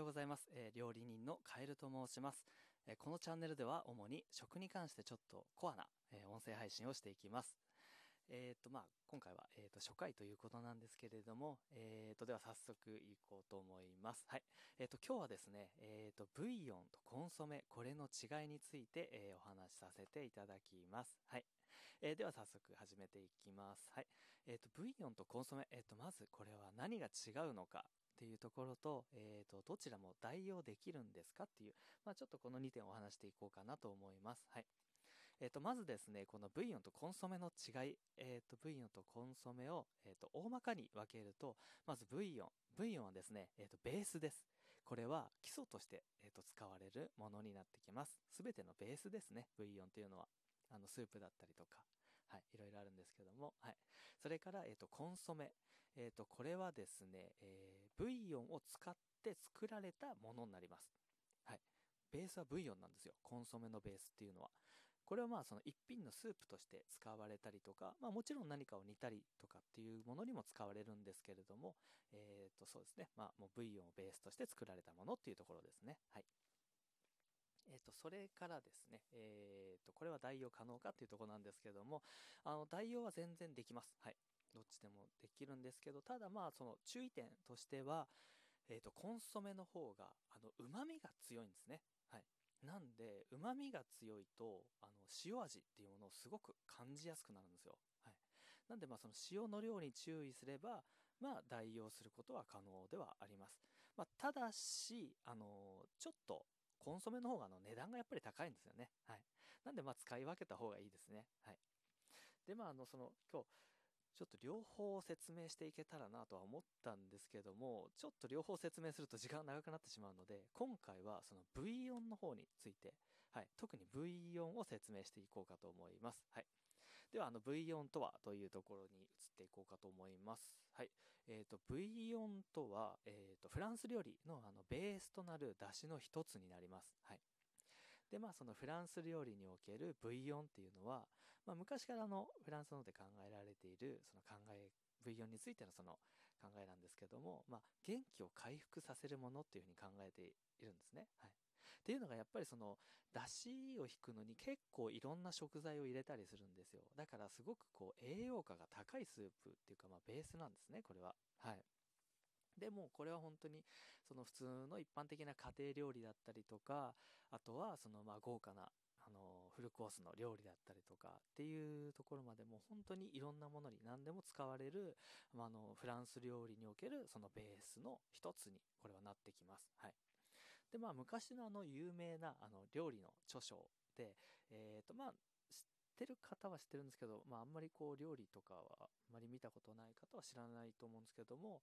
ようございます。えー料理人のカエルと申します、えーこのチャンネルでは主に食に関してちょっとコアな、えー音声配信をしていきます。えっ、と、まあ、今回は、えっ、と、初回ということなんですけれども、えっ、と、では早速いこうと思います。はい。えっ、と、今日はですね、えっ、と、ブイヨンとコンソメ、これの違いについて、えお話しさせていただきます。はい。えーでは早速始めていきます。はい。えっ、と、ブイヨンとコンソメ、えっ、と、まずこれは何が違うのかっていうところと、えっ、と、どちらも代用できるんですかっていう、まあ、ちょっとこの2点をお話していこうかなと思います。はい。えっ、と、まずですね、このブイヨンとコンソメの違い、えっ、と、ブイヨンとコンソメを、えっ、と、大まかに分けると、まずブイヨン。ブイヨンはですね、えっ、と、ベースです。これは基礎として、えっ、と、使われるものになってきます。すべてのベースですね、ブイヨンっていうのは。あの、スープだったりとか、はい、いろいろあるんですけども、はい。それから、えっ、と、コンソメ。えっ、と、これはですね、えーブイヨンを使って作られたものになります。はい。ベースはブイヨンなんですよ。コンソメのベースっていうのは。これはまあその一品のスープとして使われたりとか、まあもちろん何かを煮たりとかっていうものにも使われるんですけれども、えっ、とそうですね。まあもうブイヨンをベースとして作られたものっていうところですね。はい。えっ、と、それからですね、えっ、と、これは代用可能かっていうところなんですけども、あの、代用は全然できます。はい。どっちでもできるんですけど、ただまあその注意点としては、えっ、と、コンソメの方が、あの、旨味が強いんですね。はい。なんで、旨味が強いと、あの、塩味っていうものをすごく感じやすくなるんですよ。はい。なんで、まあ、その塩の量に注意すれば、まあ、代用することは可能ではあります。まあ、ただし、あの、ちょっと、コンソメの方があの値段がやっぱり高いんですよね。はい。なんで、ま、使い分けた方がいいですね。はい。で、まあ、あの、その、今日、ちょっと両方説明していけたらなとは思ったんですけども、ちょっと両方説明すると時間長くなってしまうので、今回はそのブイヨンの方について、はい、特にブイヨンを説明していこうかと思います。はい。では、あの、ブイヨンとはというところに移っていこうかと思います。はい。えっ、と、ブイヨンとは、えっ、と、フランス料理のあの、ベースとなる出汁の一つになります。はい。で、まあ、そのフランス料理におけるブイヨンっていうのは、まあ、昔からの、フランスので考えられている、その考え、ブイヨンについてのその考えなんですけども、まあ、元気を回復させるものっていうふうに考えているんですね。はい。っていうのがやっぱりその、出汁を引くのに結構いろんな食材を入れたりするんですよ。だからすごくこう、栄養価が高いスープっていうか、まあ、ベースなんですね、これは。はい。でも、これは本当に、その普通の一般的な家庭料理だったりとか、あとは、そのまあ豪華な、フルコースの料理だったりとかっていうところまでも本当にいろんなものに何でも使われる、まあ、の、フランス料理におけるそのベースの一つに、これはなってきます。はい。で、まあ、昔のあの、有名な、あの、料理の著書で、えっ、と、まあ、知ってる方は知ってるんですけど、まあ、あんまりこう、料理とかは、あんまり見たことない方は知らないと思うんですけども、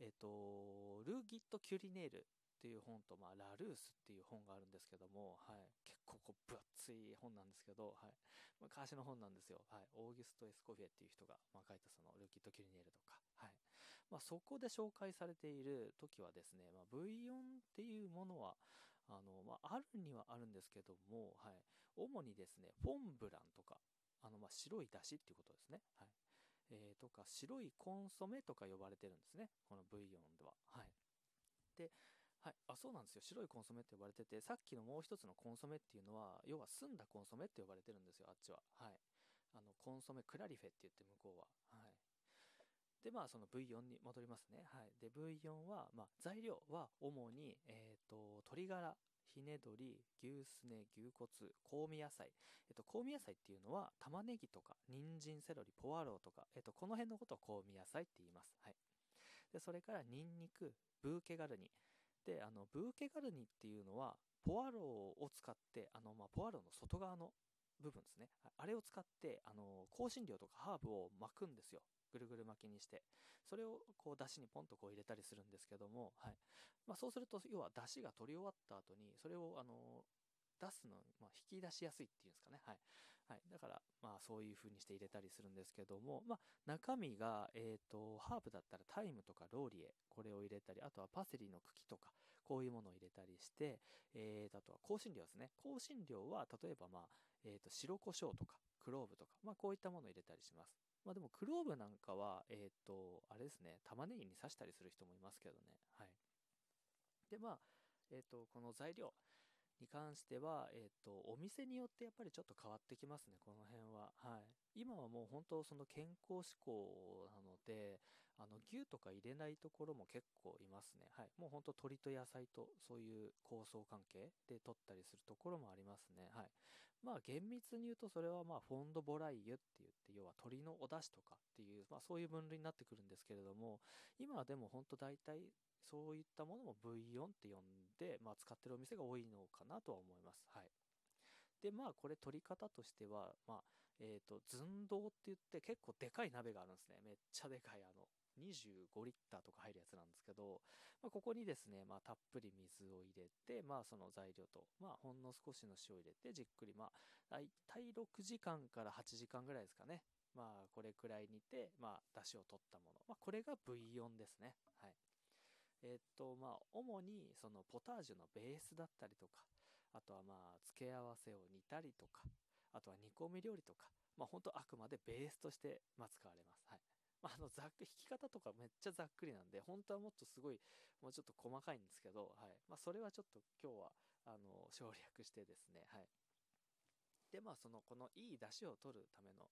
えっ、と、ルーギット・キュリネールっていう本と、まあ、ラルースっていう本があるんですけども、はい。結構こう、分厚い本なんですけど、はい。昔の本なんですよ。はい。オーギュスト・エスコフィエっていう人が、まあ、書いたその、ルーギット・キュリネールとか、はい。まあ、そこで紹介されている時はですね、まあ、ブイヨンっていうものは、あの、まあ、あるにはあるんですけども、はい。主にですね、フォンブランとか、あの、まあ、白い出汁っていうことですね。はい。えーとか、白いコンソメとか呼ばれてるんですね。このブイヨンでは。はい。で、はい。あ、そうなんですよ。白いコンソメって呼ばれてて、さっきのもう一つのコンソメっていうのは、要は澄んだコンソメって呼ばれてるんですよ、あっちは。はい。あの、コンソメクラリフェって言って向こうは。はい。で、まあ、そのブイヨンに戻りますね。はい。で、ブイヨンは、まあ、材料は主に、えっ、と、鶏ガラ、ひね鶏、牛すね、牛骨、香味野菜。えっと、香味野菜っていうのは、玉ねぎとか、人参、セロリ、ポワローとか、えっと、この辺のことを香味野菜って言います。はい。で、それから、ニンニク、ブーケガルニ。で、あの、ブーケガルニっていうのは、ポワローを使って、あの、まあ、ポワローの外側の部分ですね。あれを使って、あの、香辛料とかハーブを巻くんですよ。ぐるぐる巻きにして。それを、こう、出汁にポンとこう入れたりするんですけども、はい。まあ、そうすると、要は出汁が取り終わった後に、それを、あの、出すの、まあ、引き出しやすいっていうんですかね。はい。はい。だから、まあ、そういう風にして入れたりするんですけども、まあ、中身が、えっ、と、ハーブだったらタイムとかローリエ、これを入れたり、あとはパセリの茎とか、こういうものを入れたりして、えー、あとは香辛料ですね。香辛料は、例えば、まあ、えっ、と、白胡椒とか、クローブとか、まあ、こういったものを入れたりします。まあ、でも、クローブなんかは、えっ、と、あれですね、玉ねぎに刺したりする人もいますけどね。はい。で、まあ、えっ、と、この材料に関しては、えっ、と、お店によってやっぱりちょっと変わってきますね、この辺は。はい。今はもう本当その健康志向なので、あの、牛とか入れないところも結構いますね。はい。もう本当鶏と野菜とそういう構想関係で取ったりするところもありますね。はい。まあ厳密に言うとそれはまあフォンドボライユって言って、要は鶏のお出汁とかっていう、まあそういう分類になってくるんですけれども、今はでも本当大体そういったものもブイヨンって呼んで、まあ使ってるお店が多いのかなとは思います。はい。で、まあこれ取り方としては、まあ、えっ、ー、と、寸胴って言って結構でかい鍋があるんですね。めっちゃでかい、あの、25リッターとか入るやつなんですけど、まあ、ここにですね、まあ、たっぷり水を入れて、まあ、その材料と、まあ、ほんの少しの塩を入れて、じっくり、まあ、大体6時間から8時間ぐらいですかね。まあ、これくらい煮て、まあ、出汁を取ったもの。まあ、これがブイヨンですね。はい。え、っと、まあ、主に、その、ポタージュのベースだったりとか、あとはまあ、付け合わせを煮たりとか、あとは煮込み料理とか、まあ、本当あくまでベースとして、まあ、使われます。はい。まあ、あの、ざっく、引き方とかめっちゃざっくりなんで、本当はもっとすごい、もうちょっと細かいんですけど、はい。まあ、それはちょっと今日は、あの、省略してですね、はい。で、まあ、その、このいい出汁を取るための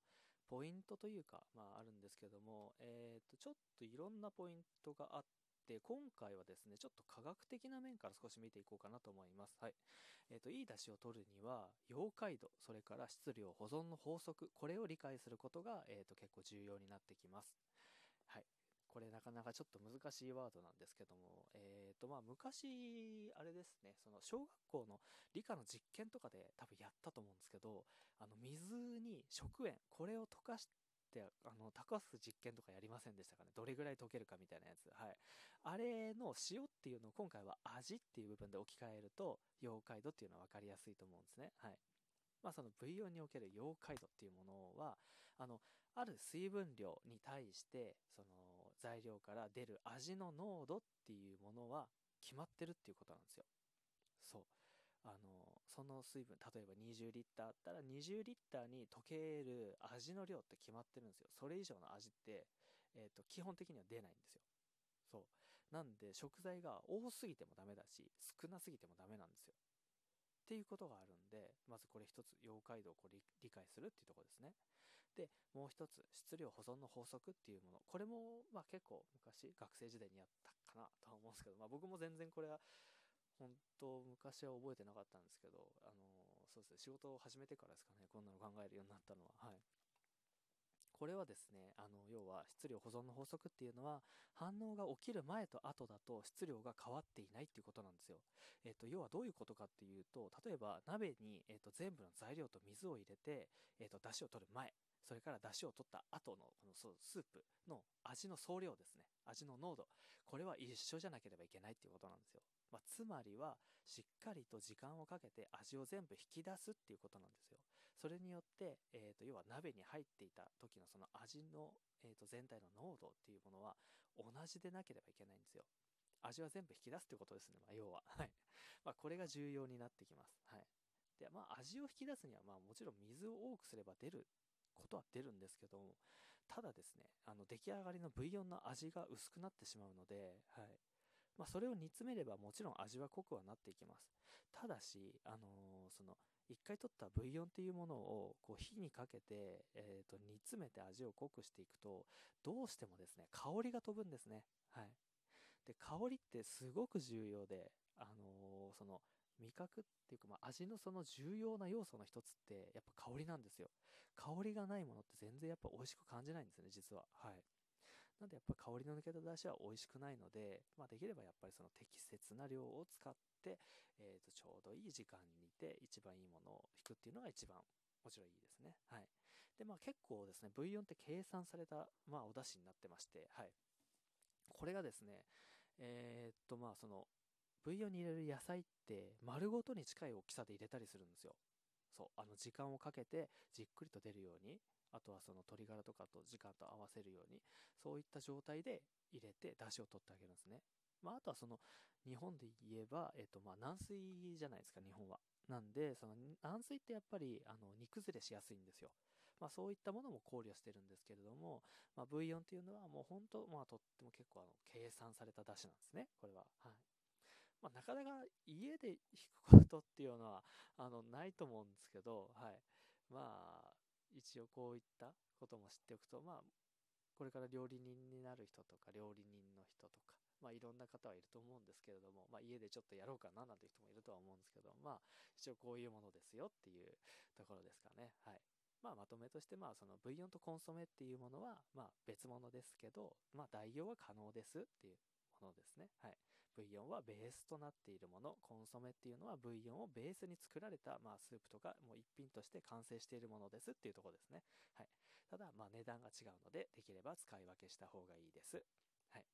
ポイントというか、まあ、あるんですけども、えっ、ー、と、ちょっといろんなポイントがあって、今回はですね、ちょっと科学的な面から少し見ていこうかなと思います。はい。えっ、ー、と、いい出汁を取るには、溶解度、それから質量、保存の法則、これを理解することが、えっ、ー、と、結構重要になってきます。はい。これなかなかちょっと難しいワードなんですけども、えっ、ー、と、まあ、昔、あれですね、その、小学校の理科の実験とかで多分やったと思うんですけど、あの、水に食塩、これを溶かして、あの、溶かす実験とかやりませんでしたかね。どれぐらい溶けるかみたいなやつ。はい。あれの塩っていうのを今回は味っていう部分で置き換えると、溶解度っていうのは分かりやすいと思うんですね。はい。まあその V4 における溶解度っていうものは、あの、ある水分量に対して、その材料から出る味の濃度っていうものは決まってるっていうことなんですよ。そう。あの、その水分、例えば20リッターあったら20リッターに溶ける味の量って決まってるんですよ。それ以上の味って、え、ー、と、基本的には出ないんですよ。そう。なんで食材が多すぎてもダメだし、少なすぎてもダメなんですよ。っていうことがあるんで、まずこれ一つ、溶解度をこう理解するっていうところですね。で、もう一つ、質量保存の法則っていうもの。これも、まあ結構昔、学生時代にやったかなとは思うんですけど、まあ僕も全然これは、本当昔は覚えてなかったんですけど、あのそうですね、仕事を始めてからですかね、こんなの考えるようになったのは。はい。これはですね、あの、要は質量保存の法則っていうのは、反応が起きる前と後だと質量が変わっていないっていうことなんですよ。えっ、と、要はどういうことかっていうと、例えば鍋に、えっ、と、全部の材料と水を入れて、えっ、と、出汁を取る前、それから出汁を取った後の、このスープの味の総量ですね。味の濃度。これは一緒じゃなければいけないっていうことなんですよ。まあ、つまりは、しっかりと時間をかけて味を全部引き出すっていうことなんですよ。それによって、え、ー、と、要は鍋に入っていた時のその味の、え、ー、と、全体の濃度っていうものは同じでなければいけないんですよ。味は全部引き出すってことですね。まあ、要は。はい。まあ、これが重要になってきます。はい。で、まあ、味を引き出すには、まあ、もちろん水を多くすれば出ることは出るんですけども、ただですね、あの、出来上がりのブイヨンの味が薄くなってしまうので、はい。まあ、それを煮詰めればもちろん味は濃くはなっていきます。ただし、あのー、その、一回取ったブイヨンっていうものをこう火にかけて、えー、と煮詰めて味を濃くしていくと、どうしてもですね、香りが飛ぶんですね。はい。で、香りってすごく重要で、あのー、その、味覚っていうか、まあ、味のその重要な要素の一つって、やっぱ香りなんですよ。香りがないものって全然やっぱ美味しく感じないんですね、実は。はい。なんでやっぱ香りの抜けた出汁は美味しくないので、まあ、できればやっぱりその適切な量を使って、えー、とちょうどいい時間に煮て一番いいものを引くっていうのが一番もちろんいいですね。はい。で、まあ結構ですね、ブイヨンって計算された、まあお出汁になってまして、はい。これがですね、えー、っとまあその、ブイヨンに入れる野菜って丸ごとに近い大きさで入れたりするんですよ。そう、あの時間をかけてじっくりと出るように、あとはその鶏ガラとかと時間と合わせるように、そういった状態で入れて出汁を取ってあげるんですね。まあ、あとはその、日本で言えば、えっ、と、まあ、軟水じゃないですか、日本は。なんで、その、軟水ってやっぱり、あの、煮崩れしやすいんですよ。まあ、そういったものも考慮してるんですけれども、まあ、V4 っていうのはもう本当、まあ、とっても結構、あの、計算された出汁なんですね、これは。はい。まあ、なかなか家で弾くことっていうのは、あの、ないと思うんですけど、はい。まあ、一応こういったことも知っておくと、まあ、これから料理人になる人とか、料理人の人とか、まあいろんな方はいると思うんですけれども、まあ家でちょっとやろうかななんて人もいるとは思うんですけど、まあ一応こういうものですよっていうところですかね。はい。まあまとめとしてまあそのブイヨンとコンソメっていうものはま別物ですけど、まあ代用は可能ですっていうものですね。はい。ブイヨンはベースとなっているもの、コンソメっていうのはブイヨンをベースに作られた、まあ、スープとか、もう一品として完成しているものですっていうところですね。はい。ただ、まあ、値段が違うので、できれば使い分けした方がいいです。はい。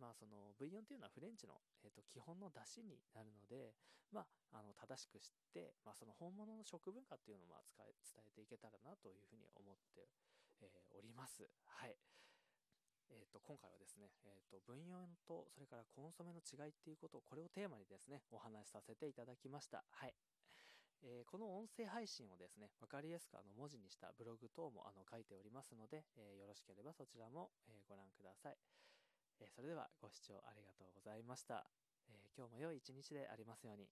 まあそのブイヨンっていうのはフレンチの、えー、と基本の出汁になるので、まあ、あの正しく知って、まあ、その本物の食文化っていうのをまあ伝えていけたらなというふうに思って、えー、おります。はい。えー、と今回はですね、えー、とブイヨンとそれからコンソメの違いっていうことをこれをテーマにですねお話しさせていただきました。はい。えー、この音声配信をですね、わかりやすくあの文字にしたブログ等もあの書いておりますので、えー、よろしければそちらも、え、ご覧ください。えそれではご視聴ありがとうございました。え今日も良い一日でありますように。